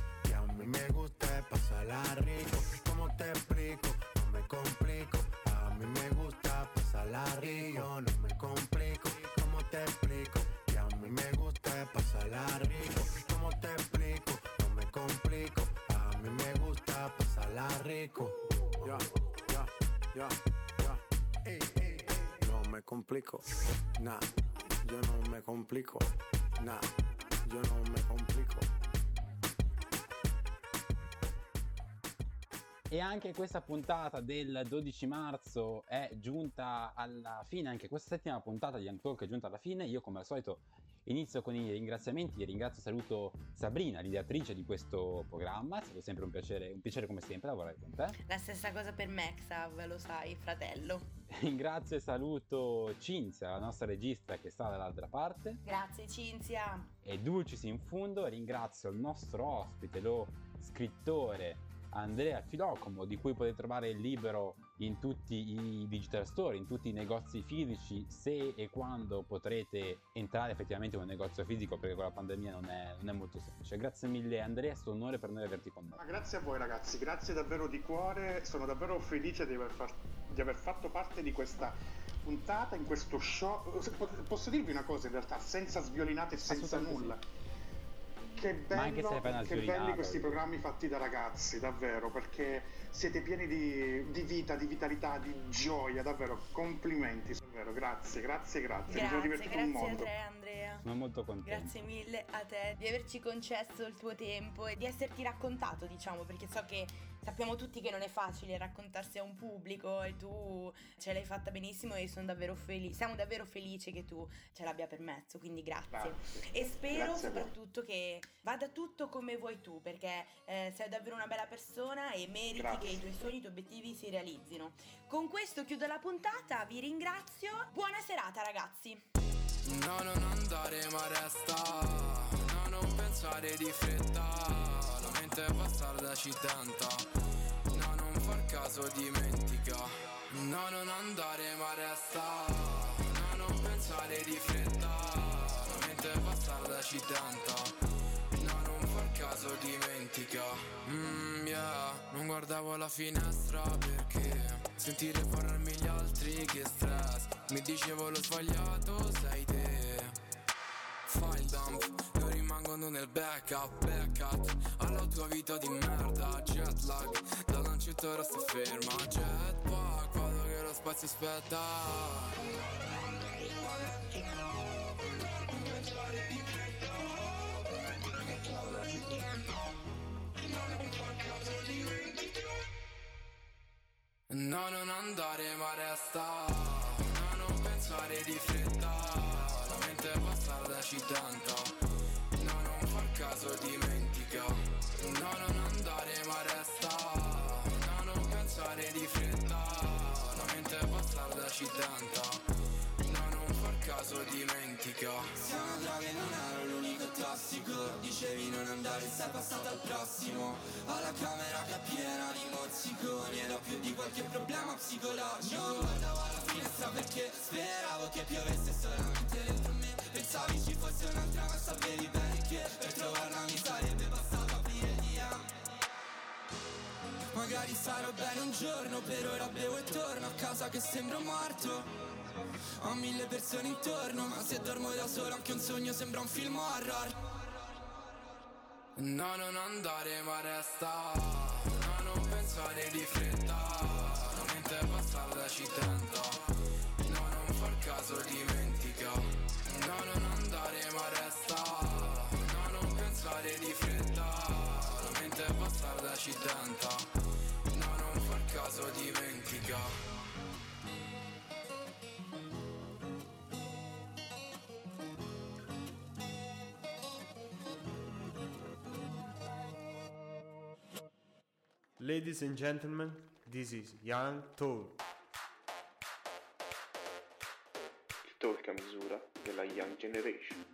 A mí me gusta pasarla rico. ¿Cómo te explico? No me complico. A mí me gusta pasarla rico. No me complico, ¿cómo te explico? Que a mí me gusta pasarla rico. ¿Cómo te explico? No me complico. A mí me gusta pasarla rico. Ya, ya, ya, ya. No me complico, nah, yo no me complico, nah, yo no me complico. E anche questa puntata del 12 marzo è giunta alla fine, anche questa settima puntata di Young Talk è giunta alla fine. Io come al solito inizio con i ringraziamenti, ringrazio e saluto Sabrina, l'ideatrice di questo programma, è stato sempre un piacere, un piacere come sempre lavorare con te. La stessa cosa per me, Xav, lo sai, fratello. [LAUGHS] Ringrazio e saluto Cinzia, la nostra regista che sta dall'altra parte. Grazie, Cinzia. E dulcis in fundo ringrazio il nostro ospite, lo scrittore Andrea Filocomo, di cui potete trovare il libro in tutti i digital store, in tutti i negozi fisici, se e quando potrete entrare effettivamente in un negozio fisico, perché con la pandemia non è, non è molto semplice. Grazie mille Andrea, è stato un onore per noi averti con noi. Grazie a voi ragazzi, grazie davvero di cuore, sono davvero felice di aver, far- di aver fatto parte di questa puntata, in questo show. Posso dirvi una cosa in realtà, senza sviolinate e senza nulla? Che, Ma anche se bello, fai una che belli questi programmi fatti da ragazzi, davvero, perché siete pieni di, di vita, di vitalità, di gioia, davvero, complimenti, davvero, grazie, grazie, grazie, mi sono Grazie, grazie a te, Andrea. Sono molto contento. Grazie mille a te di averci concesso il tuo tempo e di esserti raccontato, diciamo, perché so che sappiamo tutti che non è facile raccontarsi a un pubblico e tu ce l'hai fatta benissimo e sono davvero felice, siamo davvero felici che tu ce l'abbia permesso, quindi grazie. Grazie. E spero Grazie soprattutto che vada tutto come vuoi tu, perché eh, sei davvero una bella persona e meriti Grazie. che i tuoi sogni, i tuoi obiettivi si realizzino. Con questo chiudo la puntata, vi ringrazio. Buona serata ragazzi. No, non andare ma resta non pensare di fretta. La mente bastarda ci tenta. No, non far caso dimentica. No, non andare ma resta. No, non pensare di fretta. La mente bastarda ci tenta. Far caso dimentica. Mmm, yeah. Non guardavo la finestra perché Sentire parlarmi gli altri che stress. Mi dicevo l'ho sbagliato, sei te Il dump, io rimangono nel backup, backup. Alla tua vita di merda, jet lag. Da lancetto ora sto ferma, jetpack Vado che lo spazio aspetta. No, non andare ma resta. No, non pensare di fretta La mente è bastarda ci tenta No, non far caso dimentica. No, non andare ma resta. No, non pensare di fretta. La mente è bastarda ci tenta caso dimentica. Una droga non ero l'unico tossico Dicevi non andare, sei passato al prossimo. Ho la camera che è piena di mozziconi Ed ho più di qualche problema psicologico. Non guardavo alla finestra perché speravo che piovesse solamente dentro me. Pensavi ci fosse un'altra ma sapevi bene che Per trovarla mi sarebbe bastato aprire il DM Magari sarò bene un giorno, per ora bevo e torno a casa che sembro morto ho mille persone intorno, ma se dormo da solo anche un sogno sembra un film horror. No, non andare ma resta. No, non pensare di fretta. La mente è bastarda ci tenta No, non far caso dimentica. No, non andare ma resta. No, non pensare di fretta. La mente è bastarda ci tenta Ladies and gentlemen, this is Young Talk. Il talk a misura della Young Generation.